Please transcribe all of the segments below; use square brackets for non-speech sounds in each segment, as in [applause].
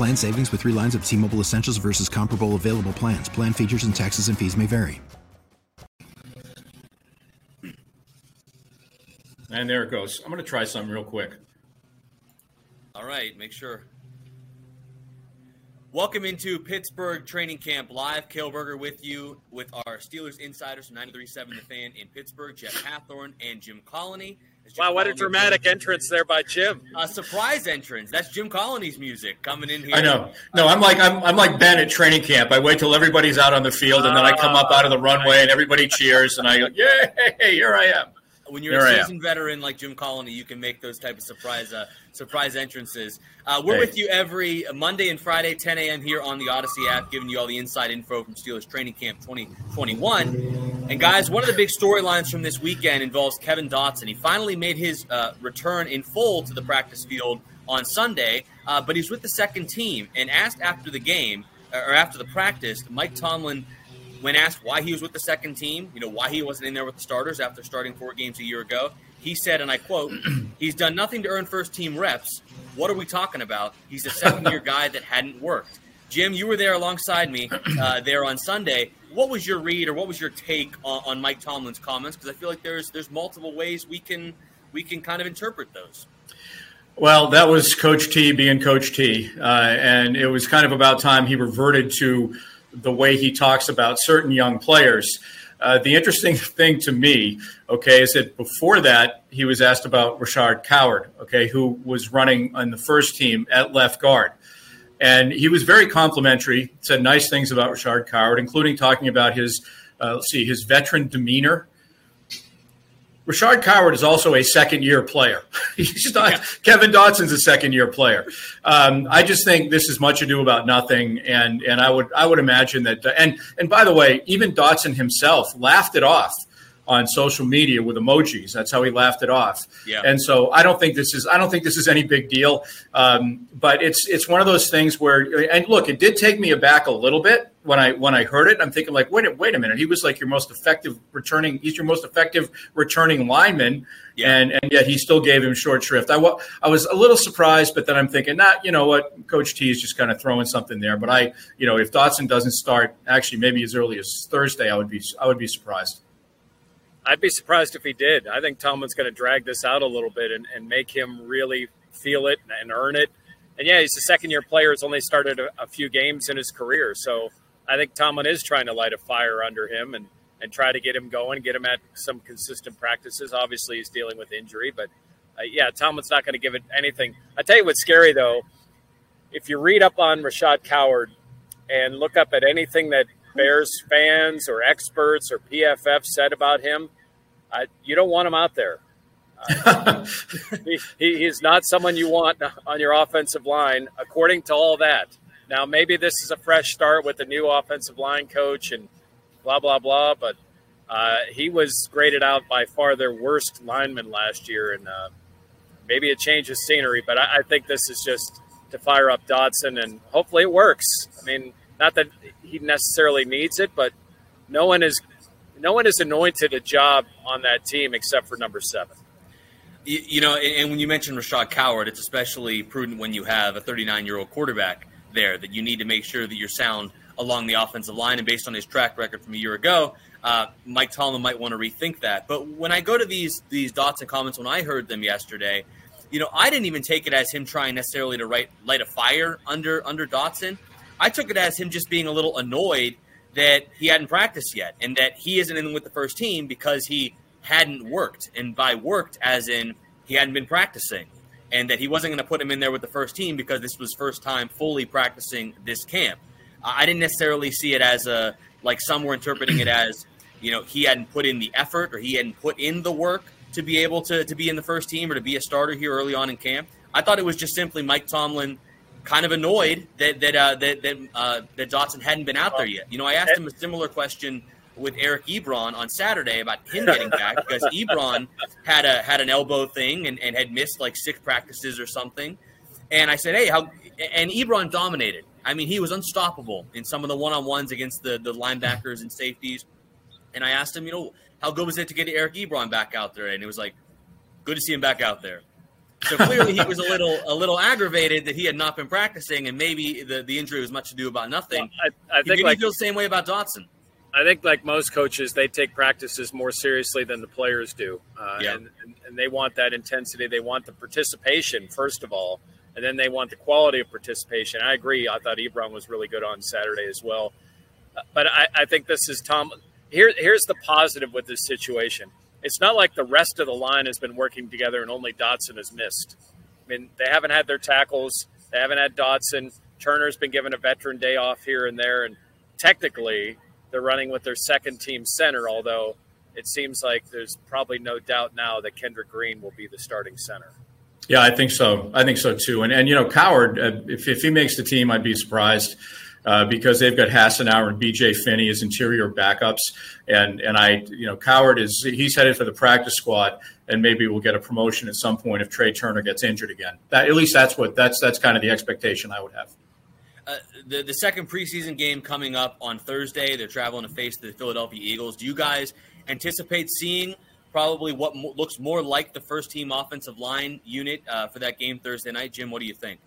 Plan savings with three lines of T Mobile Essentials versus comparable available plans. Plan features and taxes and fees may vary. And there it goes. I'm going to try something real quick. All right, make sure. Welcome into Pittsburgh Training Camp Live. Cale Berger with you with our Steelers insiders from 93.7 The Fan in Pittsburgh, Jeff Hathhorn and Jim Colony. Jim wow, what a dramatic entrance there by Jim. A surprise entrance. That's Jim Colony's music coming in here. I know. No, I'm like I'm, I'm like Ben at training camp. I wait till everybody's out on the field, and then I come up out of the runway, and everybody cheers, and I go, "Yay! Here I am." When you're Here I a seasoned veteran like Jim Colony, you can make those type of surprise uh, surprise entrances. Uh, we're Hey. with you every Monday and Friday, 10 a.m. here on the Odyssey app, giving you all the inside info from Steelers Training Camp 2021. And guys, one of the big storylines from this weekend involves Kevin Dotson. He finally made his uh, return in full to the practice field on Sunday, uh, but he's with the second team. And asked after the game or after the practice, Mike Tomlin when asked why he was with the second team, you know, why he wasn't in there with the starters after starting four games a year ago, he said, and I quote, [clears throat] he's done nothing to earn first team reps. What are we talking about? He's a second year guy that hadn't worked. Jim, you were there alongside me uh, [clears throat] there on Sunday. What was your read or what was your take on, on Mike Tomlin's comments? Because I feel like there's there's multiple ways we can we can kind of interpret those. Well, that was Coach T being Coach T, uh, and it was kind of about time he reverted to the way he talks about certain young players. Uh, the interesting [laughs] thing to me, okay, is that before that he was asked about Rashaad Coward, okay, who was running on the first team at left guard, and he was very complimentary. Said nice things about Rashaad Coward, including talking about his, uh, let's see, his veteran demeanor. Rashaad Coward is also a second year player. [laughs] He's not Kevin Dotson's a second year player. Um, I just think this is much ado about nothing, and and I would I would imagine that. And and by the way, even Dotson himself laughed it off on social media with emojis. That's how he laughed it off. Yeah. And so I don't think this is I don't think this is any big deal. Um, but it's it's one of those things where and look, it did take me aback a little bit when I when I heard it. I'm thinking like, wait a wait a minute. He was like your most effective returning. He's your most effective returning lineman, Yeah. and and yet he still gave him short shrift. I wa- I was a little surprised, but then I'm thinking, nah, you know what, Coach T is just kind of throwing something there. But I, you know, if Dotson doesn't start, actually maybe as early as Thursday, I would be I would be surprised. I'd be surprised if he did. I think Tomlin's going to drag this out a little bit and, and make him really feel it and earn it. And yeah, he's a second year player. He's only started a, a few games in his career. So I think Tomlin is trying to light a fire under him and, and try to get him going, get him at some consistent practices. Obviously, he's dealing with injury, but uh, yeah, Tomlin's not going to give it anything. I tell you what's scary though. If you read up on Rashaad Coward and look up at anything that Bears fans or experts or PFF said about him, uh, you don't want him out there. Uh, [laughs] he, he, he's not someone you want on your offensive line, according to all that. Now, maybe this is a fresh start with the new offensive line coach and blah, blah, blah, but uh, he was graded out by far their worst lineman last year, and uh, maybe a change of scenery, but I, I think this is just to fire up Dotson, and hopefully it works. I mean, not that he necessarily needs it, but no one is no one is anointed a job on that team except for number seven. You, you know, and, and when you mention Rashaad Coward, it's especially prudent when you have a 39 year old quarterback there that you need to make sure that you're sound along the offensive line. And based on his track record from a year ago, uh, Mike Tomlin might want to rethink that. But when I go to these these Dotson comments, when I heard them yesterday, you know, I didn't even take it as him trying necessarily to write, light a fire under under Dotson. I took it as him just being a little annoyed that he hadn't practiced yet and that he isn't in with the first team because he hadn't worked. And by worked, as in he hadn't been practicing. And that he wasn't going to put him in there with the first team because this was first time fully practicing this camp. I didn't necessarily see it as a like some were interpreting it as, you know, he hadn't put in the effort or he hadn't put in the work to be able to, to be in the first team or to be a starter here early on in camp. I thought it was just simply Mike Tomlin kind of annoyed that that uh, that that, uh, that Dotson hadn't been out there yet. You know, I asked him a similar question with Eric Ebron on Saturday about him getting back because Ebron had a had an elbow thing and, and had missed like six practices or something. And I said, hey, how? And Ebron dominated. I mean, he was unstoppable in some of the one on ones against the the linebackers and safeties. And I asked him, you know, how good was it to get Eric Ebron back out there? And it was like, good to see him back out there. So clearly he was a little a little aggravated that he had not been practicing, and maybe the, the injury was much to do about nothing. Well, I, I think you like, feel the same way about Dotson. I think like most coaches, they take practices more seriously than the players do, uh, Yeah. and, and they want that intensity. They want the participation first of all, and then they want the quality of participation. I agree. I thought Ebron was really good on Saturday as well, Uh, but I, I think this is Tom. Here, here's the positive with this situation. It's not like the rest of the line has been working together and only Dotson has missed. I mean, they haven't had their tackles. They haven't had Dotson. Turner's been given a veteran day off here and there, and technically they're running with their second team center. Although it seems like there's probably no doubt now that Kendrick Green will be the starting center. Yeah, I think so. I think so too. And and you know, Coward, uh, if if he makes the team, I'd be surprised. Uh, because they've got Hassenauer and BJ Finney as interior backups, and and I, you know, Coward is he's headed for the practice squad, and maybe we'll get a promotion at some point if Trey Turner gets injured again. That at least that's what that's that's kind of the expectation I would have. Uh, the the second preseason game coming up on Thursday. They're traveling to face the Philadelphia Eagles. Do you guys anticipate seeing probably what mo- looks more like the first team offensive line unit uh, for that game Thursday night? Jim, what do you think?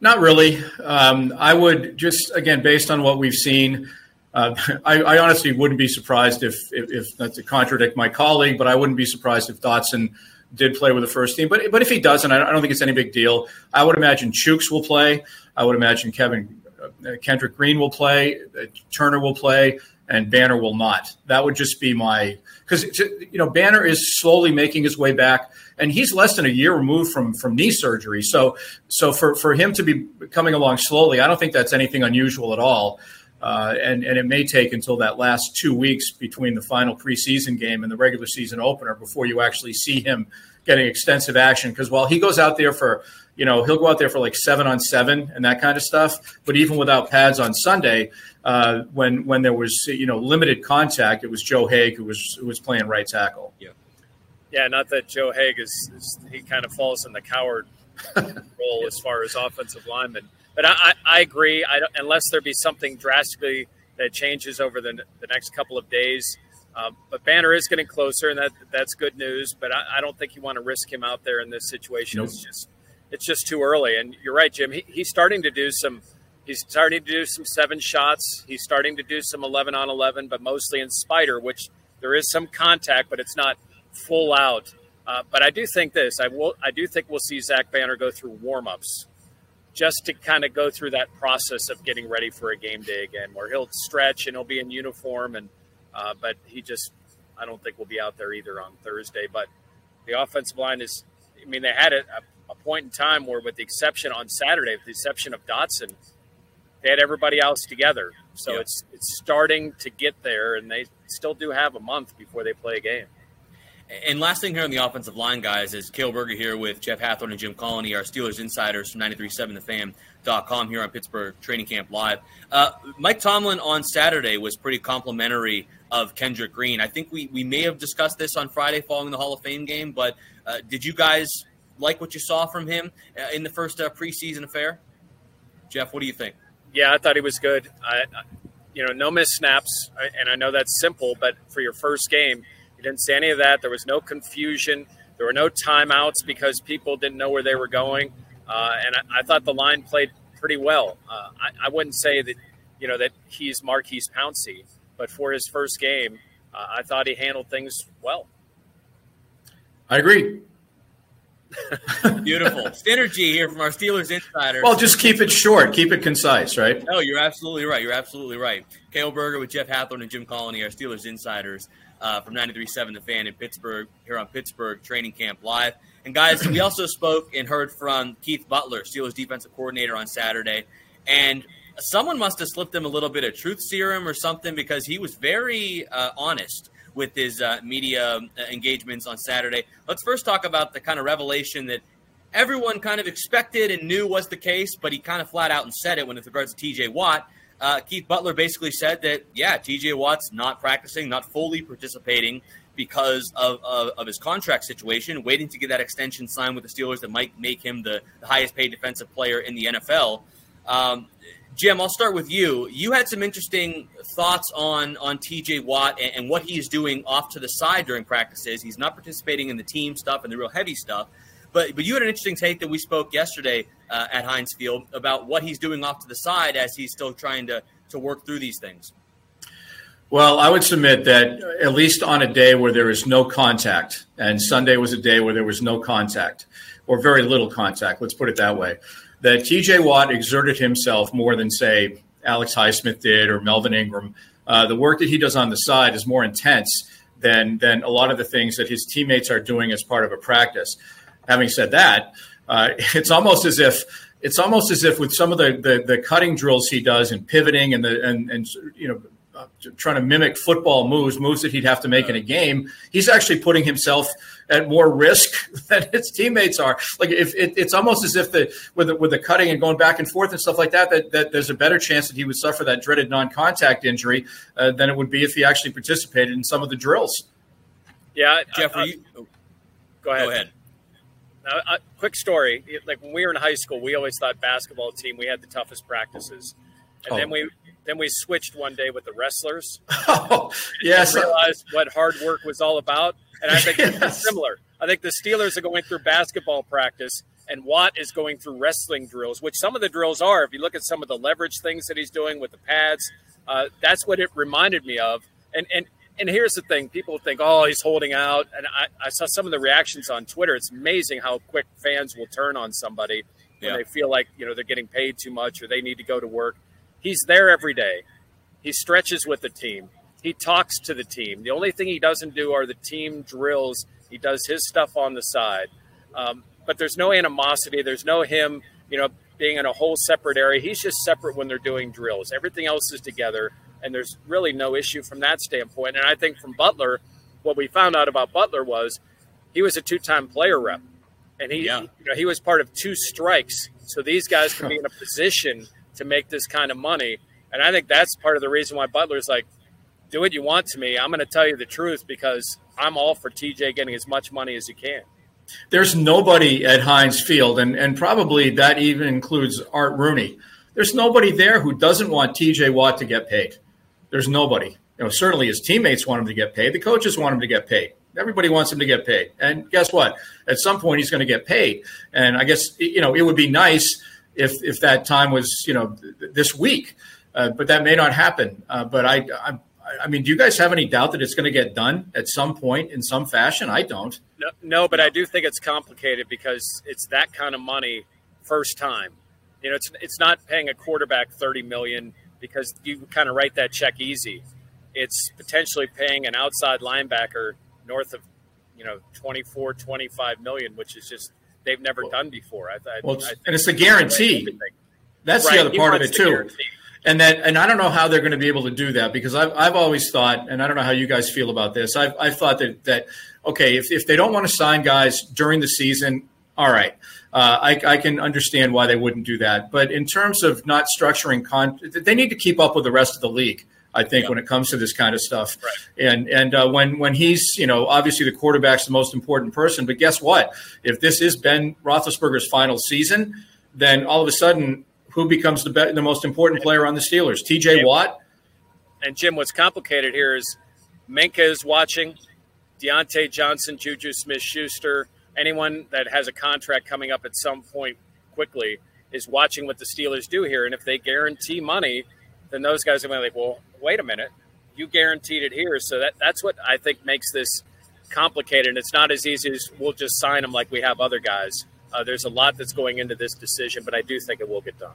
Not really. Um, I would just again, based on what we've seen, uh, [laughs] I, I honestly wouldn't be surprised if, if, if not to contradict my colleague, but I wouldn't be surprised if Dotson did play with the first team. But but if he doesn't, I don't, I don't think it's any big deal. I would imagine Chuks will play. I would imagine Kevin uh, Kendrick Green will play. Uh, Turner will play. And Banner will not. That would just be my because you know Banner is slowly making his way back, and he's less than a year removed from from knee surgery. So so for for him to be coming along slowly, I don't think that's anything unusual at all. Uh, and and it may take until that last two weeks between the final preseason game and the regular season opener before you actually see him getting extensive action. Because while he goes out there for you know he'll go out there for like seven on seven and that kind of stuff, but even without pads on Sunday, uh, when when there was you know limited contact, it was Joe Haeg who was who was playing right tackle. Yeah. Yeah, not that Joe Haeg is, is he kind of falls in the coward [laughs] role as far as offensive lineman. But I, I, I agree. I don't, unless there be something drastically that changes over the, the next couple of days. Um, but Banner is getting closer, and that that's good news. But I, I don't think you want to risk him out there in this situation. Nope. It's just it's just too early. And you're right, Jim. He, he's starting to do some. He's starting to do some seven shots. He's starting to do some eleven on eleven, but mostly in spider, which there is some contact, but it's not full out. Uh, but I do think this. I will. I do think we'll see Zach Banner go through warm ups, just to kind of go through that process of getting ready for a game day again, where he'll stretch and he'll be in uniform, and uh, but he just. I don't think we'll be out there either on Thursday. But the offensive line is. I mean, they had a, a point in time where, with the exception on Saturday, with the exception of Dotson, they had everybody else together. So Yeah. it's it's starting to get there, and they still do have a month before they play a game. And last thing here on the offensive line, guys, is Cale Berger here with Jeff Hathhorn and Jim Colony, our Steelers insiders from 937thefan.com here on Pittsburgh Training Camp Live. Uh, Mike Tomlin on Saturday was pretty complimentary of Kendrick Green. I think we, we may have discussed this on Friday following the Hall of Fame game, but uh, did you guys like what you saw from him uh, in the first uh, preseason affair? Jeff, what do you think? Yeah, I thought he was good. I, I- you know, no miss snaps, and I know that's simple, but for your first game, you didn't see any of that. There was no confusion. There were no timeouts because people didn't know where they were going, uh, and I, I thought the line played pretty well. Uh, I, I wouldn't say that, you know, that he's Maurkice Pouncey, but for his first game, uh, I thought he handled things well. I agree. Beautiful [laughs] synergy here from our Steelers insider. Well, just keep it short, keep it concise, right? No, you're absolutely right. You're absolutely right. Cale Berger with Jeff Hathhorn and Jim Colony, our Steelers insiders uh, from 93.7 The Fan in Pittsburgh, here on Pittsburgh Training Camp Live. And guys, we also [clears throat] spoke and heard from Keith Butler, Steelers defensive coordinator, on Saturday, and someone must have slipped him a little bit of truth serum or something because he was very uh, honest with his uh, media uh, engagements on Saturday. Let's first talk about the kind of revelation that everyone kind of expected and knew was the case, but he kind of flat out and said it when it regards to TJ Watt. Uh, Keith Butler basically said that, yeah, TJ Watt's not practicing, not fully participating because of, of, of, his contract situation, waiting to get that extension signed with the Steelers that might make him the, the highest paid defensive player in the NFL. Um, Jim, I'll start with you. You had some interesting thoughts on on TJ Watt and, and, what he's doing off to the side during practices. He's not participating in the team stuff and the real heavy stuff. But but you had an interesting take that we spoke yesterday uh, at Heinz Field about what he's doing off to the side as he's still trying to to work through these things. Well, I would submit that at least on a day where there is no contact, and Sunday was a day where there was no contact or very little contact. Let's put it that way that TJ Watt exerted himself more than, say, Alex Highsmith did or Melvin Ingram. Uh, the work that he does on the side is more intense than, than a lot of the things that his teammates are doing as part of a practice. Having said that, uh, [laughs] it's almost as if it's almost as if with some of the, the, the cutting drills he does and pivoting and the and, and you know trying to mimic football moves, moves that he'd have to make in a game, he's actually putting himself at more risk [laughs] than his teammates are. Like if it, it's almost as if the with the, with the cutting and going back and forth and stuff like that, that, that there's a better chance that he would suffer that dreaded non-contact injury uh, than it would be if he actually participated in some of the drills. Yeah, Jeff, uh, you, go ahead. Go ahead. Now, a quick story. Like when we were in high school, we always thought basketball team we had the toughest practices, and oh. then we then we switched one day with the wrestlers. [laughs] Oh, yes. realized what hard work was all about. And I think yes. it's similar. I think the Steelers are going through basketball practice, and Watt is going through wrestling drills, which some of the drills are. If you look at some of the leverage things that he's doing with the pads, uh, that's what it reminded me of. And and and here's the thing: people think, "Oh, he's holding out." And I, I saw some of the reactions on Twitter. It's amazing how quick fans will turn on somebody when yeah. they feel like you know they're getting paid too much or they need to go to work. He's there every day. He stretches with the team. He talks to the team. The only thing he doesn't do are the team drills. He does his stuff on the side. Um, but there's no animosity. There's no him, you know, being in a whole separate area. He's just separate when they're doing drills. Everything else is together, and there's really no issue from that standpoint. And I think from Butler, what we found out about Butler was he was a two-time player rep, and he, yeah. you know, he was part of two strikes. So these guys can be in a position to make this kind of money. And I think that's part of the reason why Butler's like, do what you want to me. I'm going to tell you the truth because I'm all for TJ getting as much money as he can. There's nobody at Heinz Field, and, and probably that even includes Art Rooney. There's nobody there who doesn't want TJ Watt to get paid. There's nobody. You know, certainly his teammates want him to get paid. The coaches want him to get paid. Everybody wants him to get paid. And guess what? At some point, he's going to get paid. And I guess you know it would be nice if if that time was you know this week, uh, but that may not happen. Uh, but I, I, I mean, do you guys have any doubt that it's going to get done at some point in some fashion? I don't. No, no, but I do think it's complicated because it's that kind of money first time. You know, it's it's not paying a quarterback thirty million because you kind of write that check easy. It's potentially paying an outside linebacker north of, you know, 24, 25 million, which is just they've never well, done before. I, I, well, and it's a guarantee. That's right. the other part of it too. And that, and I don't know how they're going to be able to do that because I've, I've always thought, and I don't know how you guys feel about this. I've, I've thought that, that, okay, if, if they don't want to sign guys during the season, all right. Uh, I, I, can understand why they wouldn't do that. But in terms of not structuring con, they need to keep up with the rest of the league. I think, yeah. when it comes to this kind of stuff. Right. And and uh, when when he's you know obviously the quarterback's the most important person, but guess what? If this is Ben Roethlisberger's final season, then all of a sudden, who becomes the be- the most important player on the Steelers? T.J. Watt. And Jim, what's complicated here is Minkah is watching, Diontae Johnson, Juju Smith Schuster, anyone that has a contract coming up at some point quickly is watching what the Steelers do here. And if they guarantee money, then those guys are going to be like, well, wait a minute, you guaranteed it here. So that that's what I think makes this complicated. And it's not as easy as we'll just sign them like we have other guys. Uh, there's a lot that's going into this decision, but I do think it will get done.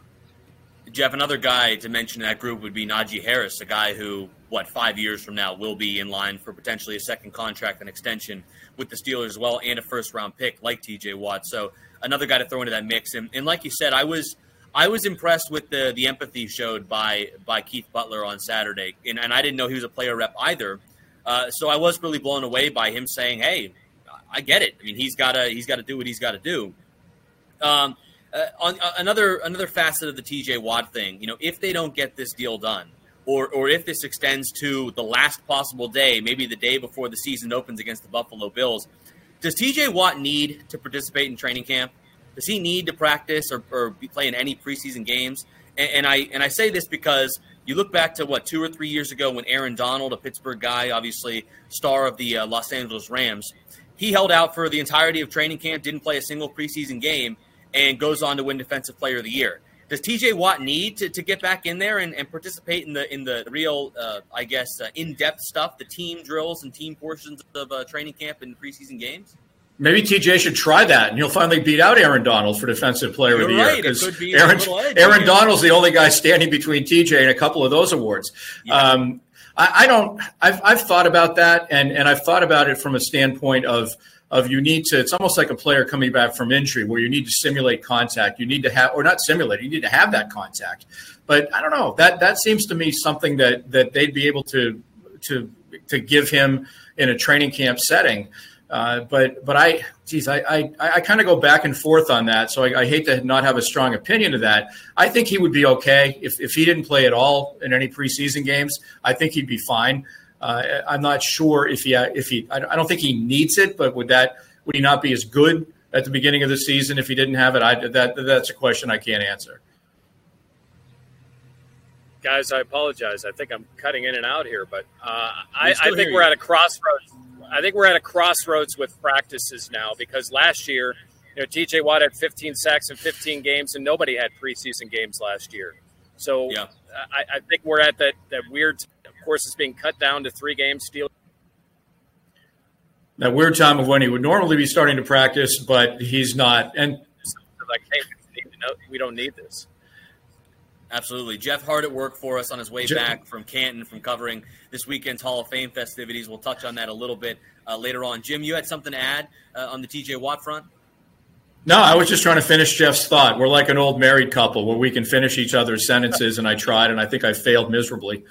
Jeff, another guy to mention in that group would be Najee Harris, a guy who, what, five years from now will be in line for potentially a second contract and extension with the Steelers as well, and a first round pick like TJ Watt. So another guy to throw into that mix. And, and like you said, I was I was impressed with the the empathy showed by by Keith Butler on Saturday, and, and I didn't know he was a player rep either. Uh, so I was really blown away by him saying, "Hey, I get it. I mean, he's got to he's got to do what he's got to do." Um, uh, on uh, another another facet of the TJ Watt thing, you know, if they don't get this deal done, or or if this extends to the last possible day, maybe the day before the season opens against the Buffalo Bills, does TJ Watt need to participate in training camp? Does he need to practice or, or play in any preseason games? And, and I and I say this because you look back to what two or three years ago when Aaron Donald, a Pittsburgh guy, obviously star of the uh, Los Angeles Rams, he held out for the entirety of training camp, didn't play a single preseason game, and goes on to win Defensive Player of the Year. Does TJ Watt need to, to get back in there and, and participate in the in the real, uh, I guess, uh, in depth stuff, the team drills and team portions of uh, training camp and preseason games? Maybe TJ should try that, and you'll finally beat out Aaron Donald for Defensive Player You're of the right. Year. Because Be Aaron, Aaron Donald's the only guy standing between TJ and a couple of those awards. Yeah. Um, I, I, don't. I've, I've thought about that, and and I've thought about it from a standpoint of of you need to. It's almost like a player coming back from injury, where you need to simulate contact. You need to have, or not simulate. You need to have that contact. But I don't know. That that seems to me something that that they'd be able to to to give him in a training camp setting. Uh, but but I, geez, I I, I kind of go back and forth on that. So I, I, hate to not have a strong opinion of that. I think he would be okay if, if he didn't play at all in any preseason games. I think he'd be fine. Uh, I'm not sure if he if he. I don't think he needs it, but would that would he not be as good at the beginning of the season if he didn't have it? I that that's a question I can't answer. Guys, I apologize. I think I'm cutting in and out here, but uh, I, I think we're you. at a crossroads I think we're at a crossroads with practices now because last year, you know, TJ Watt had 15 sacks in 15 games, and nobody had preseason games last year. So yeah. I, I, think we're at that that weird. Of course, it's being cut down to three games. Steel. That weird time of when he would normally be starting to practice, but he's not. And like, hey, we don't need this. Absolutely. Jeff hard at work for us on his way Jeff. back from Canton from covering this weekend's Hall of Fame festivities. We'll touch on that a little bit uh, later on. Jim, you had something to add uh, on the TJ Watt front? No, I was just trying to finish Jeff's thought. We're like an old married couple where we can finish each other's sentences, and I tried, and I think I failed miserably.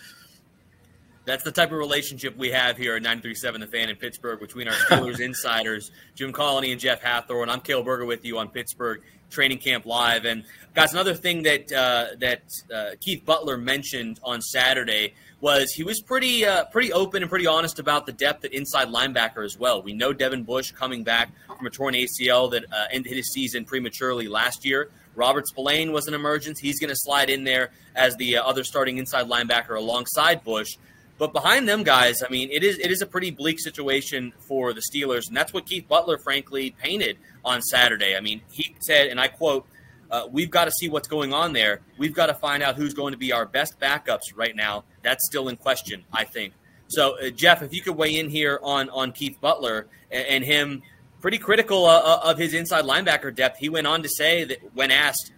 That's the type of relationship we have here at 937 The Fan in Pittsburgh between our Steelers [laughs] insiders, Jim Colony and Jeff Hathhorn. I'm Cale Berger with you on Pittsburgh Training Camp Live. And guys, another thing that uh, that uh, Keith Butler mentioned on Saturday was he was pretty uh, pretty open and pretty honest about the depth at inside linebacker as well. We know Devin Bush coming back from a torn ACL that uh, ended his season prematurely last year. Robert Spillane was an emergence. He's going to slide in there as the uh, other starting inside linebacker alongside Bush. But behind them guys, I mean, it is it is a pretty bleak situation for the Steelers, and that's what Keith Butler, frankly, painted on Saturday. I mean, he said, and I quote, uh, "We've got to see what's going on there. We've got to find out who's going to be our best backups right now. That's still in question, I think." So, uh, Jeff, if you could weigh in here on on Keith Butler and, and him, pretty critical uh, uh of his inside linebacker depth. He went on to say that when asked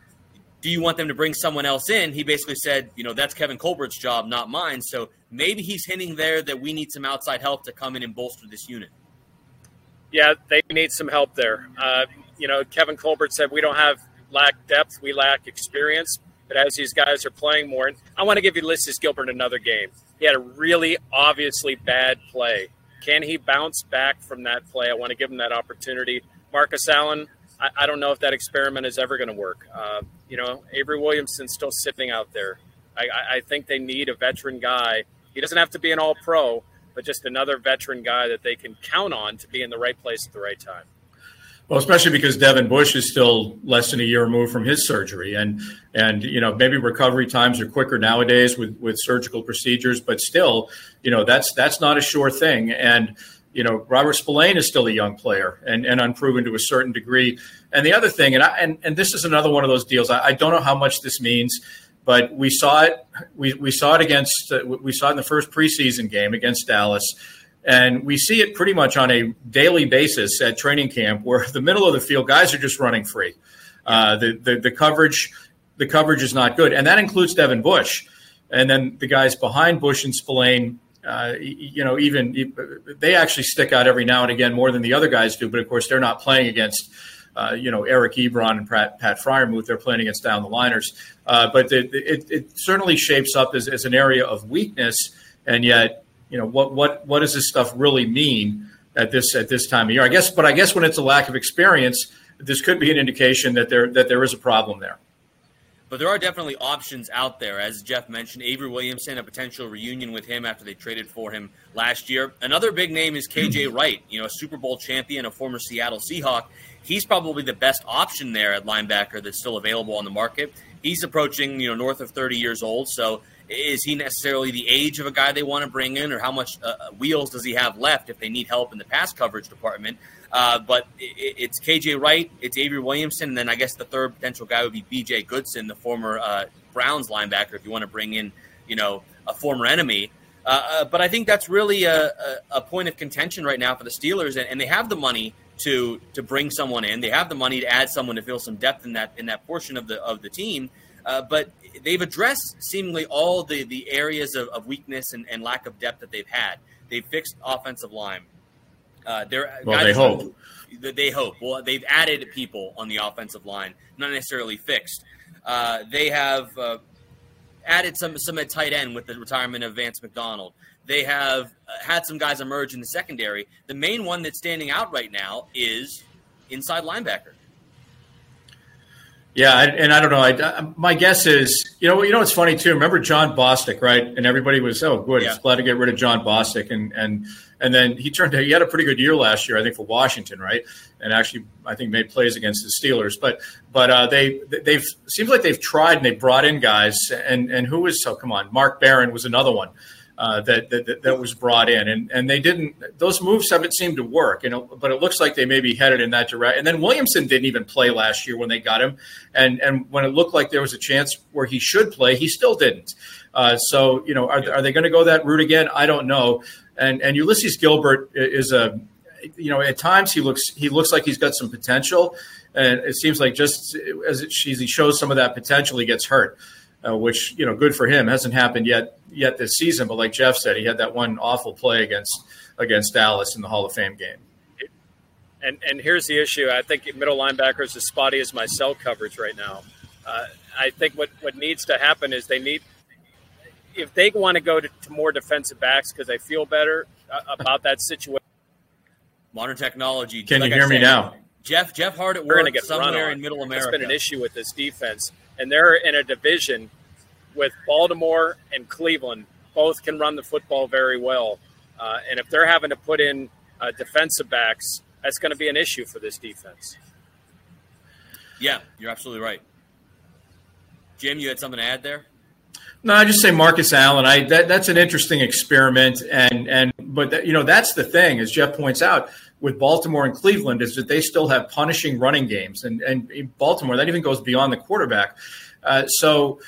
do you want them to bring someone else in? He basically said, you know, that's Kevin Colbert's job, not mine. So maybe he's hinting there that we need some outside help to come in and bolster this unit. Yeah, they need some help there. Uh, you know, Kevin Colbert said we don't have lack depth, we lack experience. But as these guys are playing more, and I want to give Ulysees Gilbert another game. He had a really obviously bad play. Can he bounce back from that play? I want to give him that opportunity. Marcus Allen, I, I don't know if that experiment is ever going to work. Uh, you know, Avery Williamson's still sitting out there. I, I think they need a veteran guy. He doesn't have to be an all pro, but just another veteran guy that they can count on to be in the right place at the right time. Well, especially because Devin Bush is still less than a year removed from his surgery, and and you know maybe recovery times are quicker nowadays with with surgical procedures, but still, you know that's that's not a sure thing. And you know, Robert Spillane is still a young player and, and unproven to a certain degree. And the other thing, and I, and, and this is another one of those deals. I, I don't know how much this means, but we saw it. We, we saw it against. Uh, we saw it in the first preseason game against Dallas. And we see it pretty much on a daily basis at training camp, where the middle of the field guys are just running free. Uh, the, the the coverage the coverage is not good, and that includes Devin Bush. And then the guys behind Bush and Spillane, uh, you know, even they actually stick out every now and again more than the other guys do. But of course, they're not playing against. Uh, you know, Eric Ebron and Pat, Pat Freiermuth, they're playing against down the liners. Uh, but it, it, it, certainly shapes up as, as an area of weakness. And yet, you know, what, what, what does this stuff really mean at this, at this time of year? I guess, but I guess when it's a lack of experience, this could be an indication that there, that there is a problem there. But there are definitely options out there. As Jeff mentioned, Avery Williamson, a potential reunion with him after they traded for him last year. Another big name is KJ [clears throat] Wright, you know, a Super Bowl champion, a former Seattle Seahawk. He's probably the best option there at linebacker that's still available on the market. He's approaching, you know, north of 30 years old. So is he necessarily the age of a guy they want to bring in, or how much uh, wheels does he have left if they need help in the pass coverage department? Uh, but it, it's KJ Wright, it's Avery Williamson, and then I guess the third potential guy would be BJ Goodson, the former uh, Browns linebacker, if you want to bring in, you know, a former enemy. Uh, uh, but I think that's really a, a, a, point of contention right now for the Steelers, and, and, they have the money to to bring someone in. They have the money to add someone to fill some depth in that in that portion of the of the team. Uh, but they've addressed seemingly all the the areas of, of weakness and, and lack of depth that they've had. They've fixed offensive line. Uh, they're well, they hope. They hope. Well, they've added people on the offensive line, not necessarily fixed. Uh, they have uh, added some some at tight end with the retirement of Vance McDonald. They have uh, had some guys emerge in the secondary. The main one that's standing out right now is inside linebacker. Yeah, and I don't know. I, my guess is, you know, you know, it's funny too. Remember Jon Bostic, right? And everybody was, oh, good, yeah. glad to get rid of Jon Bostic, and and and then he turned. Out he had a pretty good year last year, I think, for Washington, right? And actually, I think made plays against the Steelers. But but uh, they they've seems like they've tried and they brought in guys, and and who was so? Come on, Mark Barron was another one uh, that, that, that was brought in, and and they didn't. Those moves haven't seemed to work, you know. But it looks like they may be headed in that direction. And then Williamson didn't even play last year when they got him, and and when it looked like there was a chance where he should play, he still didn't. Uh, so you know, are, are they going to go that route again? I don't know. And and Ulysees Gilbert is a, you know, at times he looks he looks like he's got some potential, and it seems like just as, it, as he shows some of that potential, he gets hurt uh, which you know, good for him. Hasn't happened yet yet this season, but like Jeff said, he had that one awful play against against Dallas in the Hall of Fame game. And and here's the issue. I think middle linebackers as spotty as my cell coverage right now. Uh, I think what what needs to happen is they need if they want to go to, to more defensive backs because they feel better uh, about that situation. Modern technology. Can like you hear me now? Jeff Jeff Hart at work somewhere in Middle America. It's been an issue with this defense and they're in a division with Baltimore and Cleveland. Both can run the football very well, uh, and if they're having to put in uh, defensive backs, that's going to be an issue for this defense. Yeah, you're absolutely right. Jim, you had something to add there. No, I just say Marcus Allen. I that, that's an interesting experiment, and and but that, you know that's the thing, as Jeff points out with Baltimore and Cleveland, is that they still have punishing running games, and and Baltimore that even goes beyond the quarterback. Uh, so,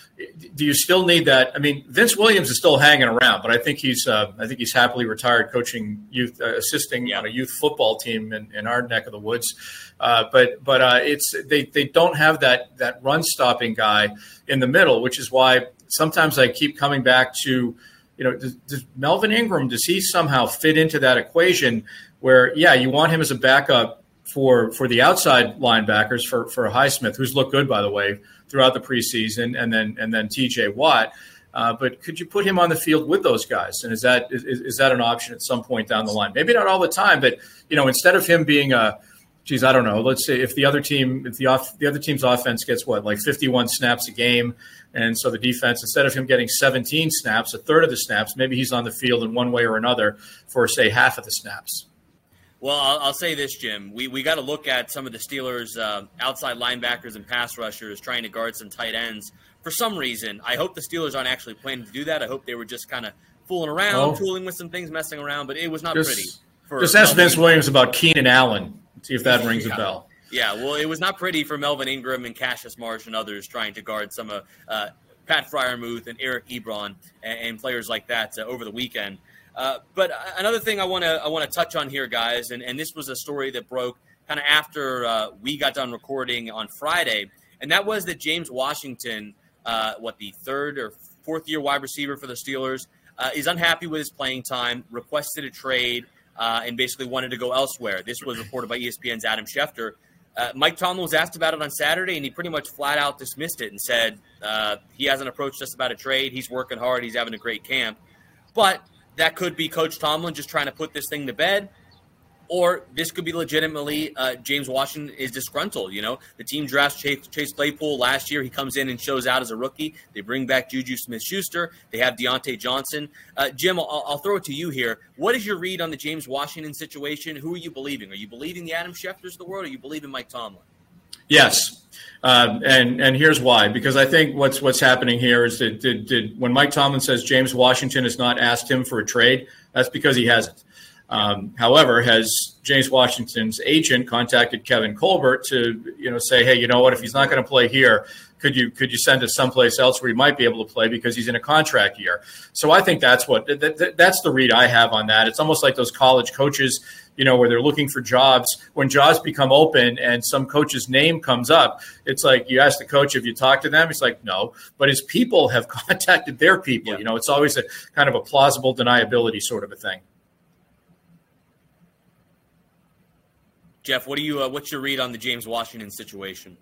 do you still need that? I mean, Vince Williams is still hanging around, but I think he's uh, I think he's happily retired, coaching youth, uh, assisting yeah. on a youth football team in, in our neck of the woods. Uh, but but uh, it's they they don't have that that run stopping guy in the middle, which is why sometimes I keep coming back to, you know, does, does Melvin Ingram does he somehow fit into that equation where yeah you want him as a backup for for the outside linebackers for for Highsmith, who's looked good by the way throughout the preseason, and then and then T.J. Watt. Uh, but could you put him on the field with those guys? And is that is, is that an option at some point down the line? Maybe not all the time, but you know, instead of him being a geez, I don't know. Let's say if the other team, if the off, the other team's offense gets what like 51 snaps a game, and so the defense, instead of him getting 17 snaps, a third of the snaps, maybe he's on the field in one way or another for say half of the snaps. Well, I'll, I'll say this, Jim. We we got to look at some of the Steelers' uh, outside linebackers and pass rushers trying to guard some tight ends. For some reason, I hope the Steelers aren't actually planning to do that. I hope they were just kind of fooling around, oh. tooling with some things, messing around. But it was not just, pretty. For just ask Vince Williams about Keenan Allen. See if that [laughs] rings yeah. a bell. Yeah, well, it was not pretty for Melvin Ingram and Cassius Marsh and others trying to guard some of uh, Pat Freiermuth and Eric Ebron and, and, players like that uh, over the weekend. Uh, but another thing I want to I want to touch on here, guys, and, and this was a story that broke kind of after uh, we got done recording on Friday, and that was that James Washington, uh, what the third or fourth year wide receiver for the Steelers, uh, is unhappy with his playing time, requested a trade, uh, and basically wanted to go elsewhere. This was reported by ESPN's Adam Schefter. Mike Tomlin was asked about it on Saturday, and he pretty much flat out dismissed it and said he hasn't approached us about a trade. He's working hard. He's having a great camp. But that could be Coach Tomlin just trying to put this thing to bed or this could be legitimately uh, James Washington is disgruntled. You know, the team drafts Chase, Chase, Claypool last year. He comes in and shows out as a rookie. They bring back Juju Smith Schuster. They have Diontae Johnson. Uh, Jim, I'll, I'll, throw it to you here. What is your read on the James Washington situation? Who are you believing? Are you believing the Adam Schefters of the world or are you believing Mike Tomlin? Yes. Um, and and here's why because I think what's what's happening here is that did, did when Mike Tomlin says James Washington has not asked him for a trade, that's because he hasn't. Um, however, has James Washington's agent contacted Kevin Colbert to you know say, hey, you know what? If he's not going to play here, could you could you send us someplace else where he might be able to play because he's in a contract year? So I think that's what that, that's the read I have on that. It's almost like those college coaches, you know, where they're looking for jobs. When jobs become open and some coach's name comes up, it's like you ask the coach if you talk to them. He's like, no, but his people have [laughs] contacted their people. Yeah. You know, it's always a kind of a plausible deniability sort of a thing. Jeff, what do you? Uh, what's your read on the James Washington situation?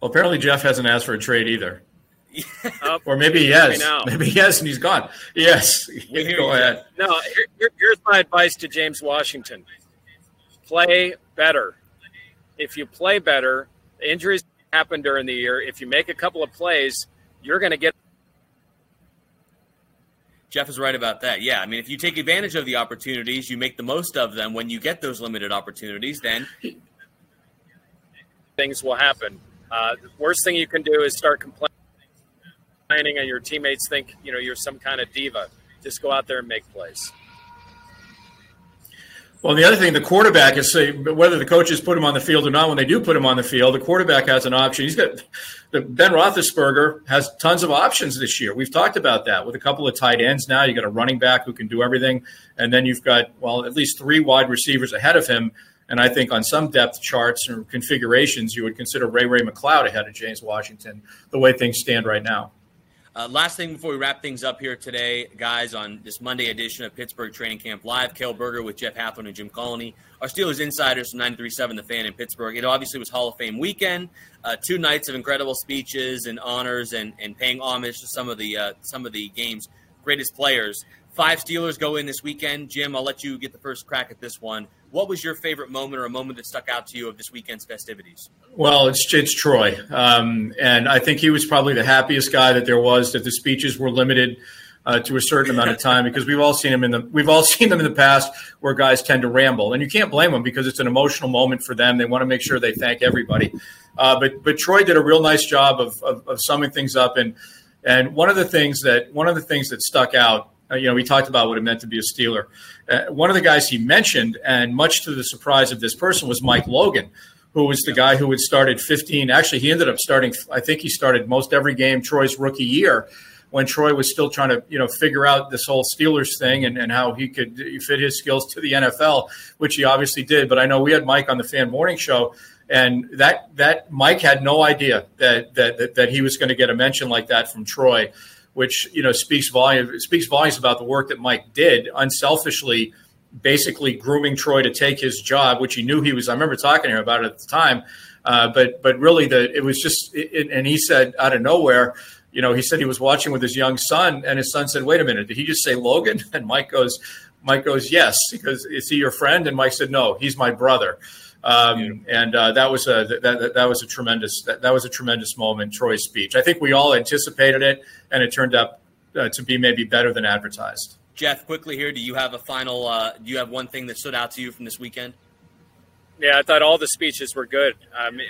Well, apparently Jeff hasn't asked for a trade either. [laughs] or maybe he has. Maybe he has, and he's gone. Yes, [laughs] go ahead. No, here, here's my advice to James Washington: play better. If you play better, injuries happen during the year. If you make a couple of plays, you're going to get Jeff is right about that. Yeah, I mean, if you take advantage of the opportunities, you make the most of them when you get those limited opportunities, then things will happen. Uh, the worst thing you can do is start complaining, and your teammates think you know you're some kind of diva. Just go out there and make plays. Well, the other thing, the quarterback is say whether the coaches put him on the field or not. When they do put him on the field, the quarterback has an option. He's got the Ben Roethlisberger has tons of options this year. We've talked about that with a couple of tight ends. Now you got a running back who can do everything, and then you've got well at least three wide receivers ahead of him. And I think on some depth charts or configurations, you would consider Ray Ray McCloud ahead of James Washington the way things stand right now. Uh, last thing before we wrap things up here today, guys, on this Monday edition of Pittsburgh Training Camp Live, Cale Berger with Jeff Hathhorn and Jim Colony, our Steelers insiders from 93.7 The Fan in Pittsburgh. It obviously was Hall of Fame weekend, uh, two nights of incredible speeches and honors and, and paying homage to some of the uh, some of the game's greatest players. Five Steelers go in this weekend. Jim, I'll let you get the first crack at this one. What was your favorite moment or a moment that stuck out to you of this weekend's festivities? Well, it's it's Troy, um, and I think he was probably the happiest guy that there was. That the speeches were limited uh, to a certain amount of time because we've all seen him in the we've all [laughs] seen them in the past where guys tend to ramble, and you can't blame them because it's an emotional moment for them. They want to make sure they thank everybody. Uh, but but Troy did a real nice job of, of, of summing things up, and and one of the things that one of the things that stuck out uh, you know, we talked about what it meant to be a Steeler. Uh, one of the guys he mentioned, and much to the surprise of this person, was Mike Logan, who was the guy who had started 15. Actually, he ended up starting, I think he started most every game Troy's rookie year when Troy was still trying to, you know, figure out this whole Steelers thing and, and how he could fit his skills to the NFL, which he obviously did. But I know we had Mike on the fan morning show and that that Mike had no idea that that that, that he was going to get a mention like that from Troy which you know speaks volume speaks volumes about the work that Mike did unselfishly, basically grooming Troy to take his job, which he knew he was. I remember talking to him about it at the time, uh, but but really the it was just it, and he said out of nowhere. You know, he said he was watching with his young son, and his son said, "Wait a minute, did he just say Logan?" [laughs] And Mike goes, "Mike goes, yes, because is he your friend?" And Mike said, "No, he's my brother." Um, and uh, that was a that, that, that was a tremendous that, that, was a tremendous moment. Troy's speech. I think we all anticipated it, and it turned out uh, to be maybe better than advertised. Jeff, quickly here, do you have a final? Uh, do you have one thing that stood out to you from this weekend? Yeah, I thought all the speeches were good. I mean,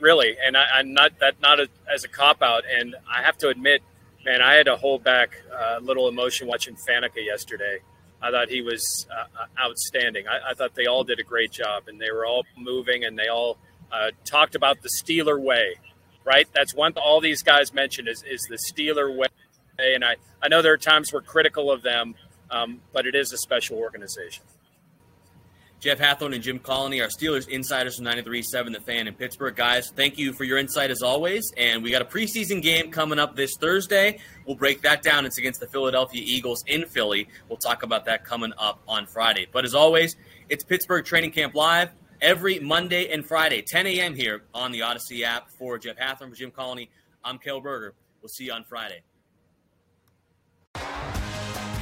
really, and I, am not that not a, as a cop out. And I have to admit, man, I had to hold back a little emotion watching Faneca yesterday. I thought he was uh, uh, outstanding. I, I, thought they all did a great job, and they were all moving, and they all uh, talked about the Steeler way. right? That's one all these guys mentioned is, is the Steeler way. And I, I know there are times we're critical of them, um, but it is a special organization. Jeff Hathhorn and Jim Colony are Steelers insiders from 93.7 The Fan in Pittsburgh. Guys, thank you for your insight as always. And we got a preseason game coming up this Thursday. We'll break that down. It's against the Philadelphia Eagles in Philly. We'll talk about that coming up on Friday. But as always, it's Pittsburgh Training Camp Live every Monday and Friday, 10 a.m. here on the Odyssey app. For Jeff Hathhorn, for Jim Colony, I'm Cale Berger. We'll see you on Friday.